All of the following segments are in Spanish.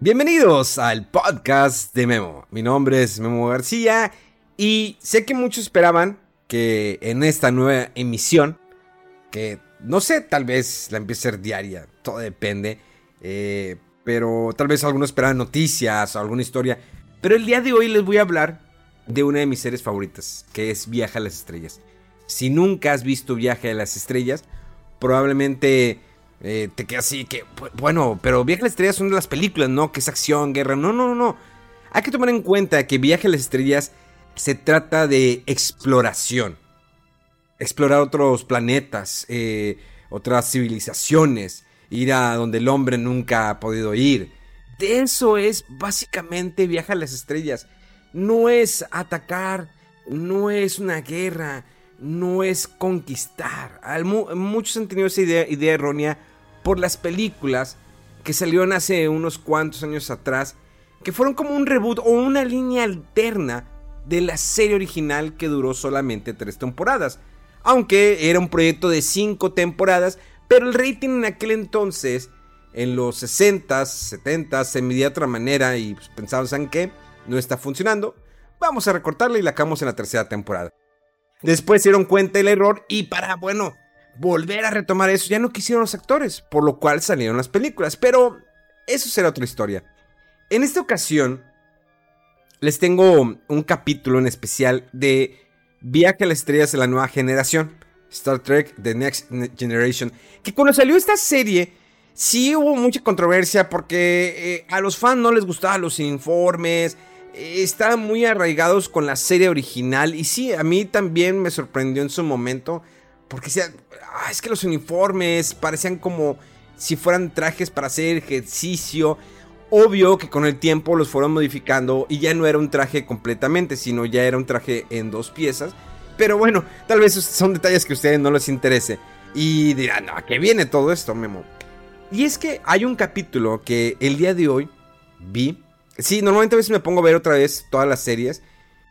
Bienvenidos al podcast de Memo. Mi nombre es Memo García y sé que muchos esperaban que en esta nueva emisión, que no sé, tal vez la empiece a ser diaria, todo depende, eh, pero tal vez algunos esperaban noticias o alguna historia. Pero el día de hoy les voy a hablar de una de mis series favoritas, que es Viaje a las Estrellas. Si nunca has visto Viaje a las Estrellas, probablemente eh, te queda así que, bueno, pero Viaje a las Estrellas son de las películas, ¿no? Que es acción, guerra. No, no, no, no. Hay que tomar en cuenta que Viaje a las Estrellas se trata de exploración. Explorar otros planetas, eh, otras civilizaciones, ir a donde el hombre nunca ha podido ir. De eso es básicamente Viaje a las Estrellas. No es atacar, no es una guerra, no es conquistar. Muchos han tenido esa idea, errónea por las películas que salieron hace unos cuantos años atrás, que fueron como un reboot o una línea alterna de la serie original que duró solamente tres temporadas. Aunque era un proyecto de cinco temporadas, pero el rating en aquel entonces, en los 60s, 70s, se medía de otra manera y pues, pensamos en que no está funcionando. Vamos a recortarla y la acabamos en la tercera temporada. Después se dieron cuenta del error y para, bueno, volver a retomar eso, ya no quisieron los actores, por lo cual salieron las películas. Pero eso será otra historia. En esta ocasión, les tengo un capítulo en especial de Viaje a las estrellas de la nueva generación. Star Trek The Next Generation. Que cuando salió esta serie, sí hubo mucha controversia porque eh, a los fans no les gustaban los informes. Estaban muy arraigados con la serie original. Y sí, a mí también me sorprendió en su momento. Porque decía, ah, es que los uniformes parecían como si fueran trajes para hacer ejercicio. Obvio que con el tiempo los fueron modificando y ya no era un traje completamente, sino ya era un traje en dos piezas. Pero bueno, tal vez son detalles que a ustedes no les interese. Y dirán, ¿a qué viene todo esto, Memo? Y es que hay un capítulo que el día de hoy vi. Sí, normalmente a veces me pongo a ver otra vez todas las series.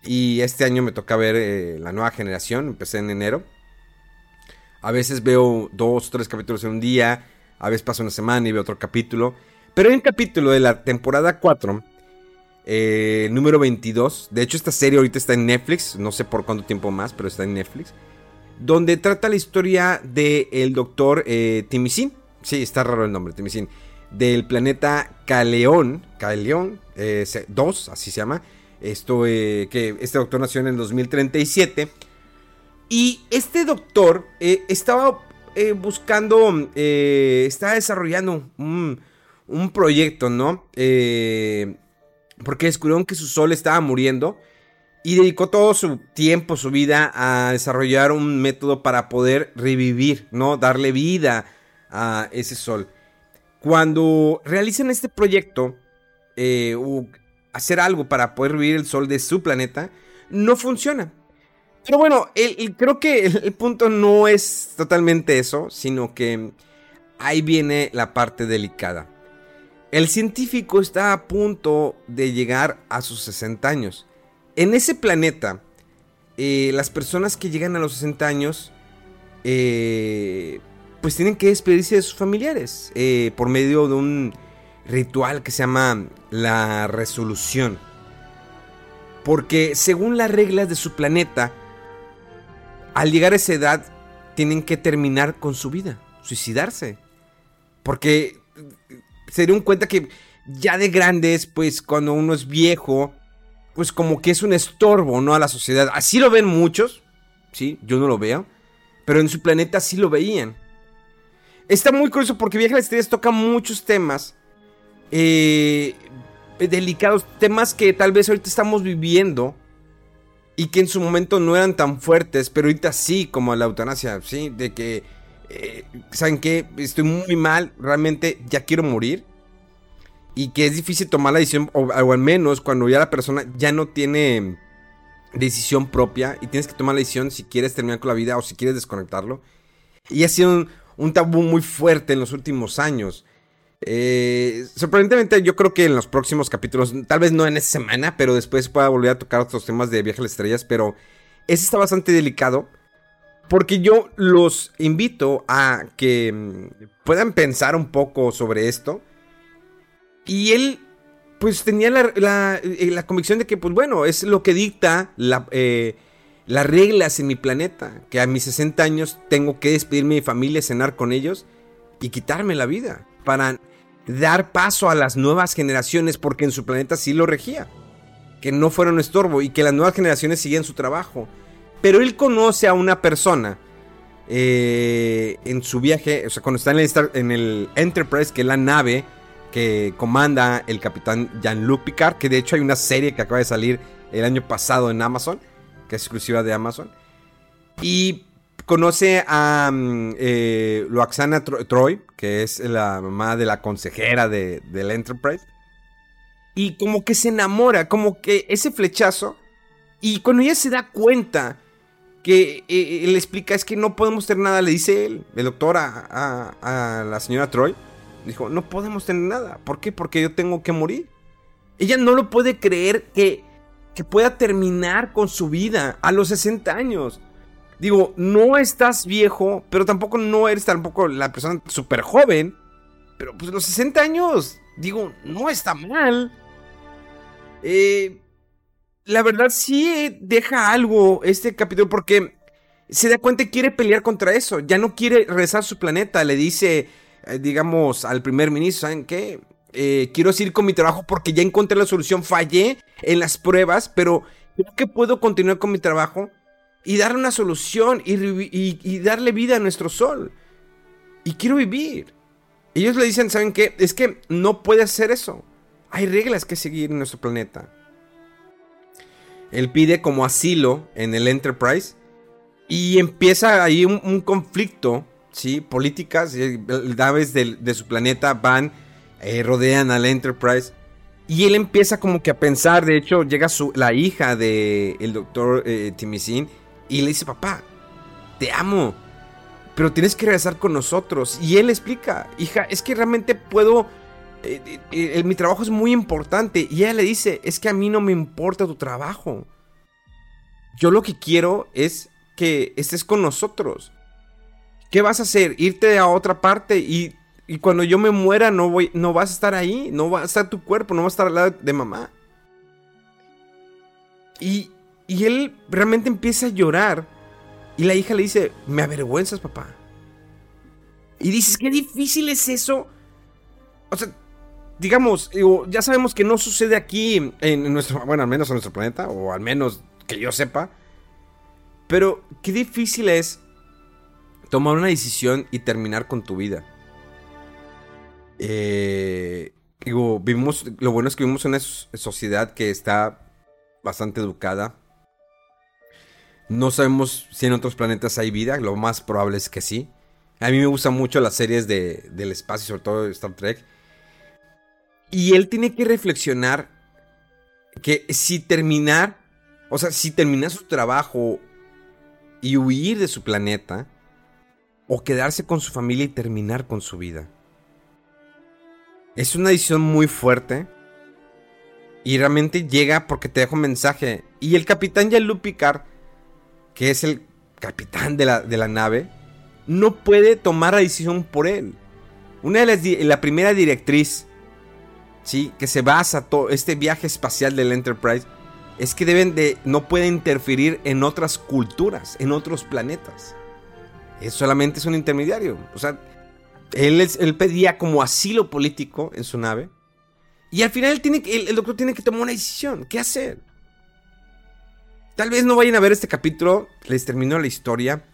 Y este año me toca ver eh, la nueva generación. Empecé en enero. A veces veo dos o tres capítulos en un día. A veces paso una semana y veo otro capítulo. Pero hay un capítulo de la temporada 4, eh, número 22. De hecho, esta serie ahorita está en Netflix. No sé por cuánto tiempo más, pero está en Netflix. Donde trata la historia del doctor eh, Timisin. Sí, está raro el nombre, Timisin. Del planeta Caleón. Caleón 2, eh, así se llama. Esto, eh, que este doctor nació en el 2037. Y este doctor estaba buscando, estaba desarrollando un un proyecto, ¿no? Eh, porque descubrieron que su sol estaba muriendo y dedicó todo su tiempo, su vida a desarrollar un método para poder revivir, ¿no? Darle vida a ese sol. Cuando realizan este proyecto, eh, hacer algo para poder revivir el sol de su planeta, no funciona. Pero bueno, creo que el punto no es totalmente eso, sino que ahí viene la parte delicada. El científico está a punto de llegar a sus 60 años. En ese planeta, eh, las personas que llegan a los 60 años, eh, pues tienen que despedirse de sus familiares eh, por medio de un ritual que se llama la resolución. Porque según las reglas de su planeta, al llegar a esa edad, tienen que terminar con su vida, suicidarse. Porque se dieron cuenta que ya de grandes, pues cuando uno es viejo, pues como que es un estorbo, ¿no? A la sociedad. Así lo ven muchos, ¿sí? Yo no lo veo. Pero en su planeta sí lo veían. Está muy curioso porque Viaje a las Estrellas toca muchos temas eh, delicados, temas que tal vez ahorita estamos viviendo y que en su momento no eran tan fuertes, pero ahorita sí, como la eutanasia, ¿sí? De que, eh, ¿saben qué? Estoy muy mal, realmente ya quiero morir. Y que es difícil tomar la decisión, o, al menos cuando ya la persona ya no tiene decisión propia y tienes que tomar la decisión si quieres terminar con la vida o si quieres desconectarlo. Y ha sido un, un tabú muy fuerte en los últimos años. Eh, sorprendentemente, yo creo que en los próximos capítulos, tal vez no en esta semana, pero después pueda volver a tocar otros temas de Viaje a las Estrellas. Pero ese está bastante delicado. Porque yo los invito a que mm, puedan pensar un poco sobre esto. Y él, pues tenía la, eh, convicción de que, pues bueno, es lo que dicta eh, las reglas en mi planeta. Que a mis 60 años tengo que despedirme de mi familia, cenar con ellos y quitarme la vida para dar paso a las nuevas generaciones porque en su planeta sí lo regía. Que no fuera un estorbo y que las nuevas generaciones siguen su trabajo. Pero él conoce a una persona eh, en su viaje, o sea, cuando está en el, en el Enterprise, que es la nave que comanda el capitán Jean-Luc Picard, que de hecho hay una serie que acaba de salir el año pasado en Amazon, que es exclusiva de Amazon. Y conoce a mm, eh, Loaxana Troy, que es la mamá de la consejera de, del Enterprise. Y como que se enamora, como que ese flechazo. Y cuando ella se da cuenta que eh, él le explica es que no podemos tener nada, le dice él, el doctor a, a, la señora Troy. Dijo, no podemos tener nada. ¿Por qué? Porque yo tengo que morir. Ella no lo puede creer que, que pueda terminar con su vida a los 60 años. Digo, no estás viejo, pero tampoco no eres tampoco la persona súper joven. Pero pues los 60 años, digo, no está mal. Eh, la verdad sí deja algo este capítulo porque se da cuenta y quiere pelear contra eso. Ya no quiere regresar a su planeta. Le dice, eh, digamos, al primer ministro, ¿saben qué? Eh, quiero seguir con mi trabajo porque ya encontré la solución. Fallé en las pruebas, pero creo que puedo continuar con mi trabajo y darle una solución y, darle vida a nuestro sol. Y quiero vivir. Ellos le dicen, ¿saben qué? Es que no puede hacer eso. Hay reglas que seguir en nuestro planeta. Él pide como asilo en el Enterprise y empieza ahí un, conflicto, ¿sí? Políticas, naves de, de su planeta van, eh, rodean al Enterprise. Y él empieza como que a pensar, de hecho llega su, la hija del el doctor eh, Timicin y le dice, papá, te amo, pero tienes que regresar con nosotros. Y él explica, hija, es que realmente puedo... Eh, eh, eh, mi trabajo es muy importante. Y ella le dice, es que a mí no me importa tu trabajo. Yo lo que quiero es que estés con nosotros. ¿Qué vas a hacer? Irte a otra parte y, y, cuando yo me muera no, voy, no vas a estar ahí, no va a estar tu cuerpo, no va a estar al lado de mamá. Y, y él realmente empieza a llorar. Y la hija le dice, me avergüenzas, papá. Y dices, qué difícil es eso. O sea, digamos, ya sabemos que no sucede aquí en nuestro, bueno, al menos en nuestro planeta, o al menos que yo sepa. Pero qué difícil es tomar una decisión y terminar con tu vida. Eh, digo, vivimos, lo bueno es que vivimos en una sociedad que está bastante educada no sabemos si en otros planetas hay vida, lo más probable es que sí. A mí me gustan mucho las series de, del espacio, sobre todo Star Trek. Y él tiene que reflexionar que si terminar, o sea, si terminar su trabajo y huir de su planeta, o quedarse con su familia y terminar con su vida. Es una decisión muy fuerte. Y realmente llega porque te deja un mensaje. Y el capitán Jean-Luc Picard que es el capitán de la, de la nave, no puede tomar la decisión por él. Una de las la primera directriz, sí, que se basa todo este viaje espacial del Enterprise es que deben de no puede interferir en otras culturas, en otros planetas. Es solamente es un intermediario, o sea, él, pedía como asilo político en su nave y al final tiene, el doctor tiene que tomar una decisión, ¿qué hacer? Tal vez no vayan a ver este capítulo, les terminó la historia.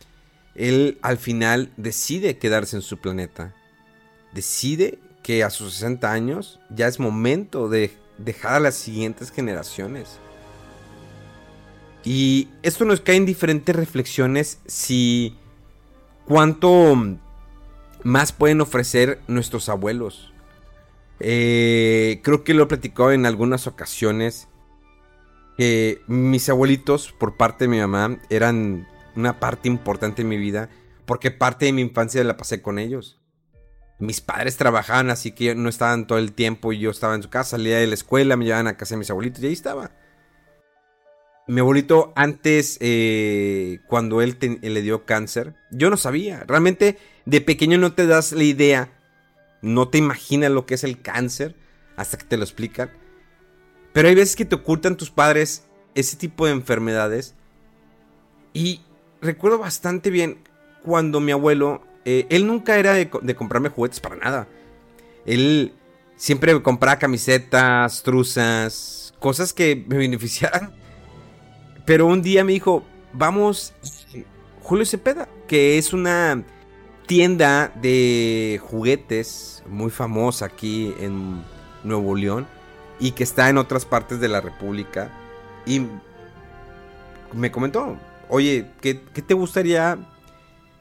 Él al final decide quedarse en su planeta. Decide que a sus 60 años ya es momento de dejar a las siguientes generaciones. Y esto nos cae en diferentes reflexiones si cuánto más pueden ofrecer nuestros abuelos. Eh, creo que lo he platicado en algunas ocasiones. Que mis abuelitos, por parte de mi mamá, eran una parte importante en mi vida. Porque parte de mi infancia la pasé con ellos. Mis padres trabajaban, así que no estaban todo el tiempo. Y yo estaba en su casa, salía de la escuela, me llevaban a casa de mis abuelitos y ahí estaba. Mi abuelito antes, eh, cuando él le dio cáncer, yo no sabía. Realmente de pequeño no te das la idea, no te imaginas lo que es el cáncer hasta que te lo explican. Pero hay veces que te ocultan tus padres ese tipo de enfermedades. Y recuerdo bastante bien cuando mi abuelo, eh, él nunca era de, comprarme juguetes para nada. Él siempre compraba camisetas, truzas, cosas que me beneficiaran pero un día me dijo, vamos, Julio Cepeda, que es una tienda de juguetes muy famosa aquí en Nuevo León y que está en otras partes de la República. Y me comentó, oye, ¿qué, te gustaría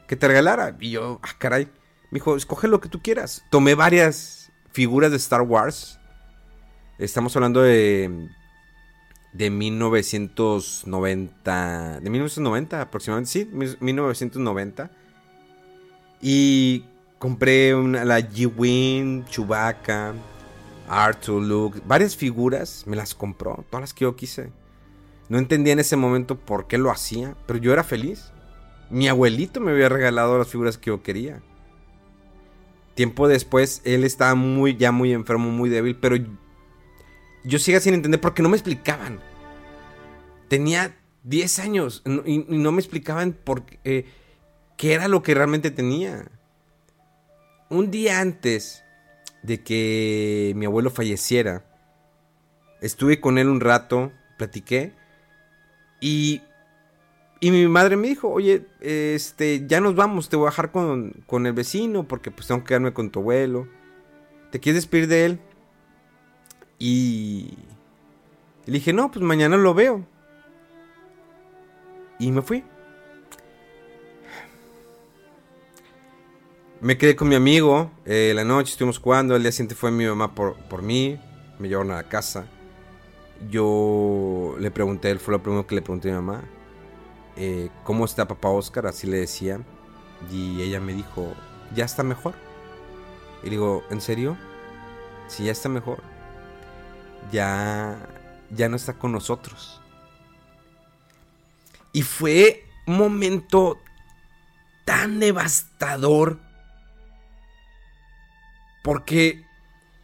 que te regalara? Y yo, ah, caray. Me dijo, escoge lo que tú quieras. Tomé varias figuras de Star Wars. Estamos hablando de de 1990, de 1990 aproximadamente, sí, 1990. Y compré una, la G-Wing, Chewbacca, Arthur, Luke, varias figuras, me las compró, todas las que yo quise. No entendía en ese momento por qué lo hacía, pero yo era feliz. Mi abuelito me había regalado las figuras que yo quería. Tiempo después, él estaba muy, ya muy enfermo, muy débil, pero yo sigo sin entender porque no me explicaban. Tenía 10 años y, no me explicaban por eh, qué era lo que realmente tenía. Un día antes de que mi abuelo falleciera, estuve con él un rato, platiqué y, y mi madre me dijo, oye, este, ya nos vamos, te voy a dejar con, con el vecino porque pues tengo que quedarme con tu abuelo. ¿Te quieres despedir de él? Y le dije, no, pues mañana lo veo. Y me fui. Me quedé con mi amigo. Eh, la noche estuvimos jugando. El día siguiente fue mi mamá por, por mí. Me llevaron a la casa. Yo le pregunté, él fue lo primero que le pregunté a mi mamá. Eh, ¿Cómo está papá Oscar? Así le decía. Y ella me dijo, ya está mejor. Y digo, ¿en serio? Sí, ya está mejor ya, ya no está con nosotros. Y fue un momento tan devastador porque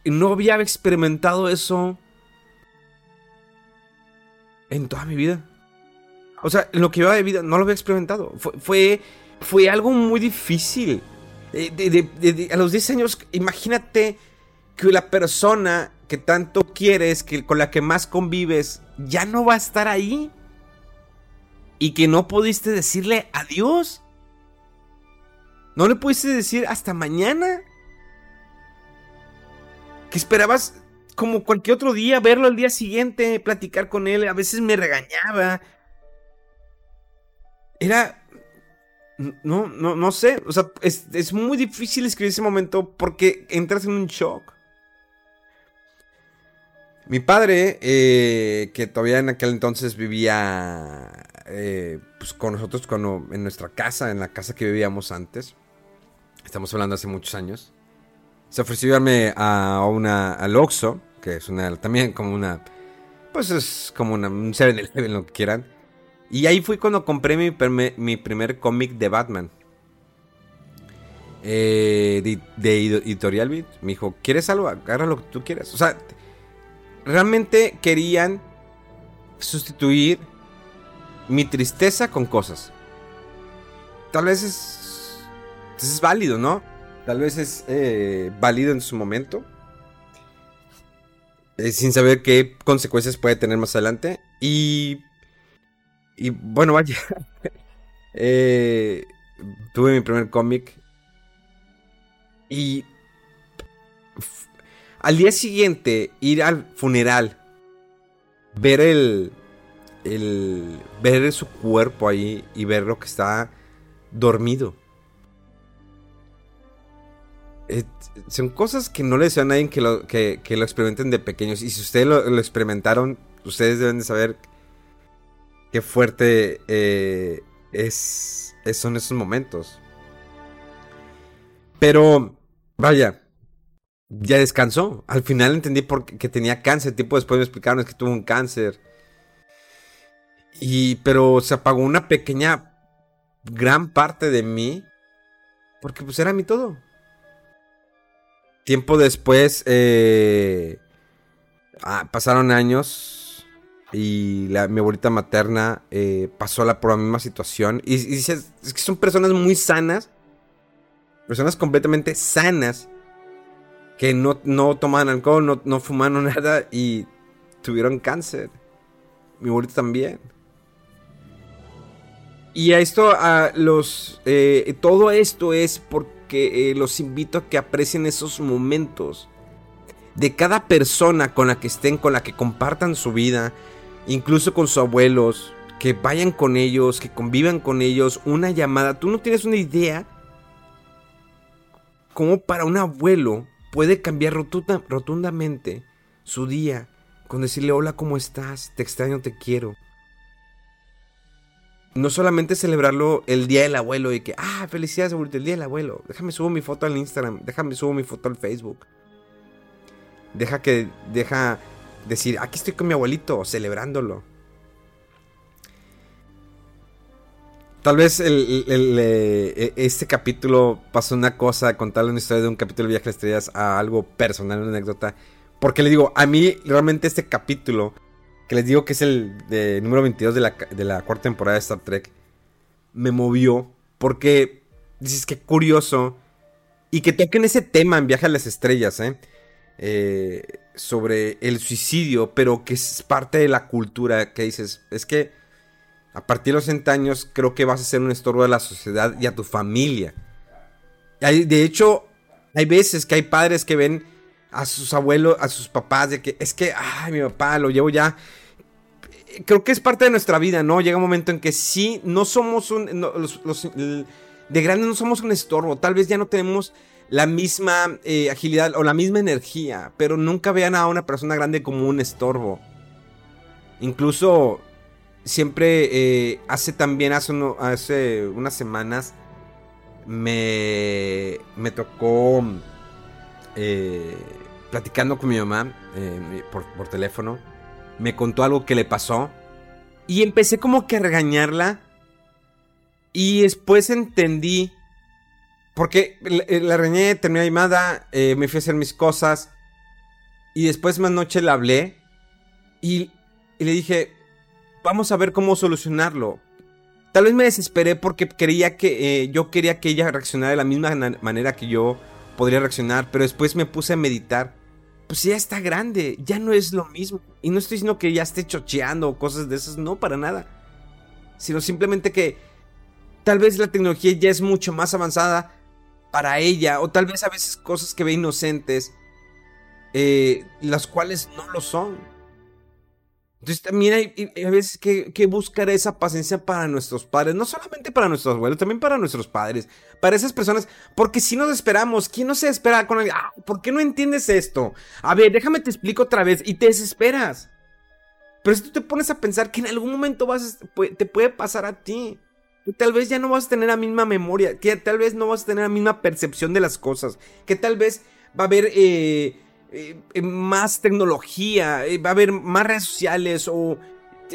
no había experimentado eso en toda mi vida. O sea, lo que iba de vida no lo había experimentado. Fue, fue, algo muy difícil. Eh, a los 10 años, imagínate que la persona que tanto quieres, que con la que más convives, ya no va a estar ahí. Y que no pudiste decirle adiós. No le pudiste decir hasta mañana. Que esperabas como cualquier otro día verlo al día siguiente, platicar con él. A veces me regañaba. Era... No, no, no sé. O sea, es, es muy difícil escribir ese momento porque entras en un shock. Mi padre, eh, que todavía en aquel entonces vivía eh, pues, con nosotros en nuestra casa, en la casa que vivíamos antes, estamos hablando hace muchos años, se ofreció llevarme a una, al Oxxo, que es una, también como una, pues es como una, un 7-Eleven, lo que quieran. Y ahí fui cuando compré mi, mi primer cómic de Batman. Eh, de, Editorial Beat. Me dijo, ¿quieres algo? Agarra lo que tú quieras. O sea, realmente querían sustituir mi tristeza con cosas. Tal vez es, es válido, ¿no? Tal vez es eh, válido en su momento. Eh, sin saber qué consecuencias puede tener más adelante. Y... Y bueno, vaya. Eh, tuve mi primer cómic. Y al día siguiente, ir al funeral, ver el, el ver su cuerpo ahí y ver lo que está dormido. son cosas que no le deseo a nadie que lo, que, lo experimenten de pequeños. Y si ustedes lo, experimentaron, ustedes deben de saber qué fuerte eh, es, son esos momentos. Pero, vaya, ya descansó. Al final entendí por qué, tenía cáncer. Tipo, después me explicaron que tuvo un cáncer. Y, pero se apagó una pequeña, gran parte de mí. Porque pues era mi todo. Tiempo después, eh, ah, pasaron años y la, mi abuelita materna eh, pasó la, por la misma situación. Y, y es que son personas muy sanas, personas completamente sanas, que no, no tomaban alcohol, no, no fumaron nada y tuvieron cáncer. Mi abuelita también. Y a esto, a los. Eh, todo esto es porque eh, los invito a que aprecien esos momentos. De cada persona con la que estén, con la que compartan su vida, incluso con sus abuelos, que vayan con ellos, que convivan con ellos, una llamada. Tú no tienes una idea cómo para un abuelo puede cambiar rotundamente su día con decirle hola, ¿cómo estás? Te extraño, te quiero no solamente celebrarlo el día del abuelo y que, ah, felicidades, abuelito, el día del abuelo. Déjame subo mi foto al Instagram, déjame subo mi foto al Facebook. Deja que, deja decir, aquí estoy con mi abuelito, celebrándolo. Tal vez eh, este capítulo pasó una cosa, contarle una historia de un capítulo de Viaje a las Estrellas a algo personal, una anécdota. Porque le digo, a mí realmente este capítulo que les digo que es el de, número 22 de la, de la cuarta temporada de Star Trek, me movió porque dices que curioso y que toquen ese tema en Viaje a las Estrellas, ¿eh? ¿eh? sobre el suicidio, pero que es parte de la cultura, que dices, es que a partir de los 60 años creo que vas a ser un estorbo de la sociedad y a tu familia. de hecho, hay veces que hay padres que ven a sus abuelos, a sus papás, de que es que, ay, mi papá lo llevo ya creo que es parte de nuestra vida, ¿no? Llega un momento en que sí, no somos un... de grande no somos un estorbo, tal vez ya no tenemos la misma eh, agilidad o la misma energía, pero nunca vean a una persona grande como un estorbo. Incluso siempre eh, hace también, hace, hace unas semanas, me, me tocó eh, platicando con mi mamá por, por teléfono me contó algo que le pasó. Y empecé como que a regañarla. Y después entendí. Porque la, eh, regañé, terminé la llamada, eh, me fui a hacer mis cosas. Y después más noche la hablé. Y, le dije, vamos a ver cómo solucionarlo. Tal vez me desesperé porque quería que eh, yo quería que ella reaccionara de la misma manera que yo podría reaccionar, pero después me puse a meditar pues ya está grande, ya no es lo mismo. Y no estoy diciendo que ya esté chocheando o cosas de esas, no, para nada. Sino simplemente que tal vez la tecnología ya es mucho más avanzada para ella, o tal vez a veces cosas que ve inocentes, eh, las cuales no lo son. Entonces también hay, a veces que, buscar esa paciencia para nuestros padres, no solamente para nuestros abuelos, también para nuestros padres, para esas personas, porque si nos esperamos, ¿quién no se espera con el... Ah, ¿Por qué no entiendes esto? A ver, déjame te explico otra vez y te desesperas. Pero si tú te pones a pensar que en algún momento vas te puede pasar a ti, que tal vez ya no vas a tener la misma memoria, que tal vez no vas a tener la misma percepción de las cosas, que tal vez va a haber... Eh, eh, eh, más tecnología, eh, va a haber más redes sociales o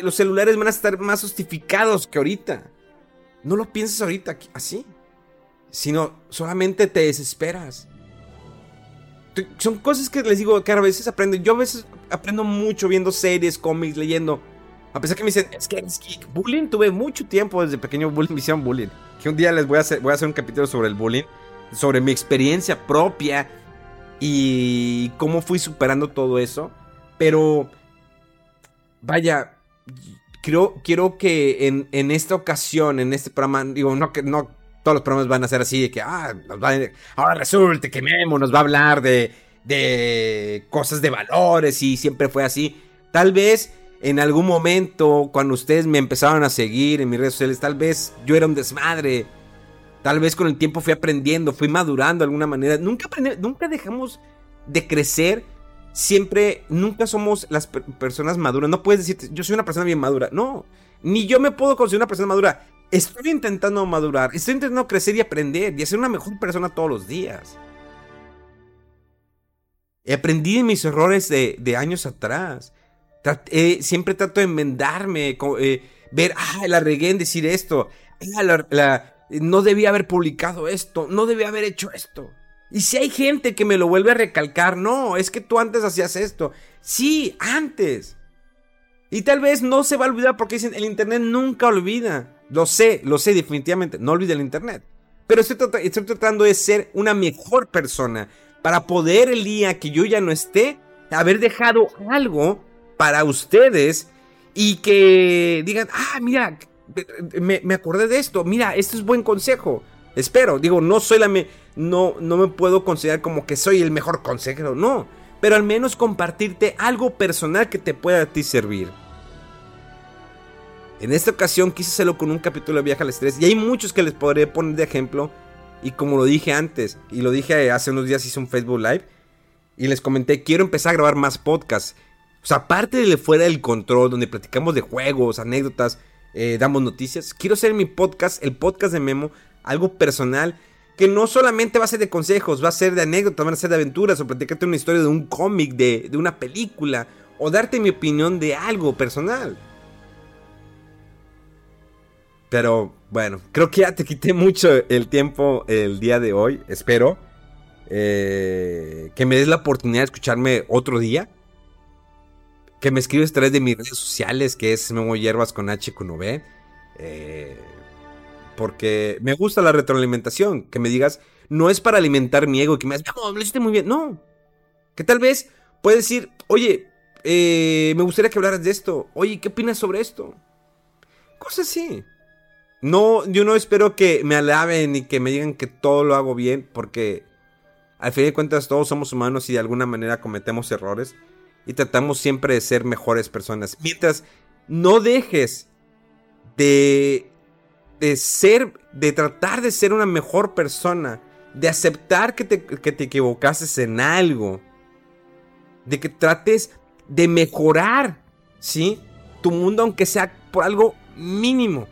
los celulares van a estar más justificados que ahorita. No lo pienses ahorita así, sino solamente te desesperas. Son cosas que les digo que a veces aprendo. Yo a veces aprendo mucho viendo series, cómics, leyendo. A pesar que me dicen, es que es bullying, tuve mucho tiempo desde pequeño bullying, visión bullying. Que un día les voy a voy a hacer un capítulo sobre el bullying, sobre mi experiencia propia y cómo fui superando todo eso. Pero, vaya, creo, quiero que en, en esta ocasión, en este programa, digo, no que no todos los programas van a ser así, de que, ah, ahora resulta que Memo nos va a hablar de, de cosas de valores y siempre fue así. Tal vez en algún momento, cuando ustedes me empezaron a seguir en mis redes sociales, tal vez yo era un desmadre. Tal vez con el tiempo fui aprendiendo, fui madurando de alguna manera. Nunca, nunca dejamos de crecer. Siempre, nunca somos las personas maduras. No puedes decir, yo soy una persona bien madura. No, ni yo me puedo considerar una persona madura. Estoy intentando madurar, estoy intentando crecer y aprender y ser una mejor persona todos los días. Aprendí de mis errores de años atrás. Siempre trato de enmendarme, eh, ver, ah, la regué en decir esto, ah, no debía haber publicado esto, no debía haber hecho esto. Y si hay gente que me lo vuelve a recalcar, no, es que tú antes hacías esto. Sí, antes. Y tal vez no se va a olvidar porque dicen, el Internet nunca olvida. Lo sé, lo sé definitivamente, no olvide el Internet. Pero estoy, estoy tratando de ser una mejor persona para poder el día que yo ya no esté, haber dejado algo para ustedes y que digan, ah, mira, me, acordé de esto, mira, esto es buen consejo. Espero, digo, no soy la me, no, no me puedo considerar como que soy el mejor consejero, no, pero al menos compartirte algo personal que te pueda a ti servir. En esta ocasión quise hacerlo con un capítulo de Viaje al Estrés y hay muchos que les podré poner de ejemplo y como lo dije antes y lo dije hace unos días hice un Facebook Live y les comenté quiero empezar a grabar más podcasts o sea, aparte de fuera del control, donde platicamos de juegos, anécdotas, eh, damos noticias, quiero hacer mi podcast, el podcast de Memo, algo personal, que no solamente va a ser de consejos, va a ser de anécdotas, van a ser de aventuras, o platicarte una historia de un cómic, de, de una película, o darte mi opinión de algo personal. Pero bueno, creo que ya te quité mucho el tiempo el día de hoy. Espero eh, que me des la oportunidad de escucharme otro día que me escribes a través de mis redes sociales, que es Memo Hierbas con H con. Eh, porque me gusta la retroalimentación. Que me digas, no es para alimentar mi ego, que me digas, no, lo hiciste muy bien. No. Que tal vez puedes decir, oye, eh, me gustaría que hablaras de esto. Oye, ¿qué opinas sobre esto? Cosas así. No, yo no espero que me alaben y que me digan que todo lo hago bien, porque al fin de cuentas todos somos humanos y de alguna manera cometemos errores y tratamos siempre de ser mejores personas. Mientras no dejes de, de ser, de tratar de ser una mejor persona, de aceptar que te, que te equivocases en algo, de que trates de mejorar, ¿sí? Tu mundo, aunque sea por algo mínimo.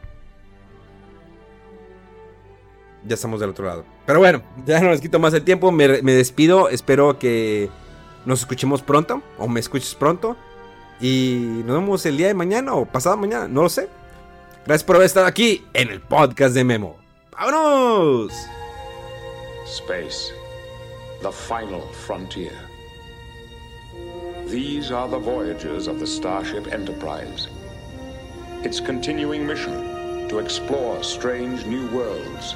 Ya estamos del otro lado. Pero bueno, ya no les quito más el tiempo. Me, me despido. Espero que nos escuchemos pronto o me escuches pronto. Y nos vemos el día de mañana o pasado mañana, no lo sé. Gracias por haber estado aquí en el podcast de Memo. ¡Vámonos! Space, the final frontier. These are the voyages of the Starship Enterprise. Its continuing mission to explore strange new worlds,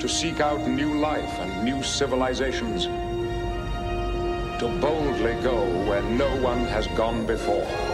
to seek out new life and new civilizations to boldly go where no one has gone before.